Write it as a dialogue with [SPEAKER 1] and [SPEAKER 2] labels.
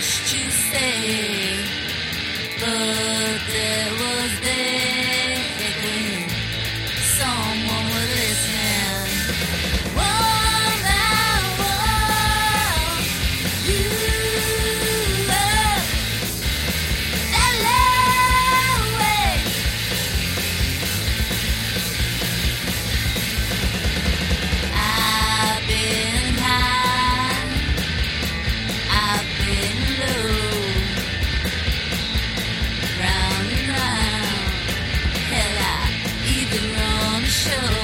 [SPEAKER 1] much to say, but. Revolution.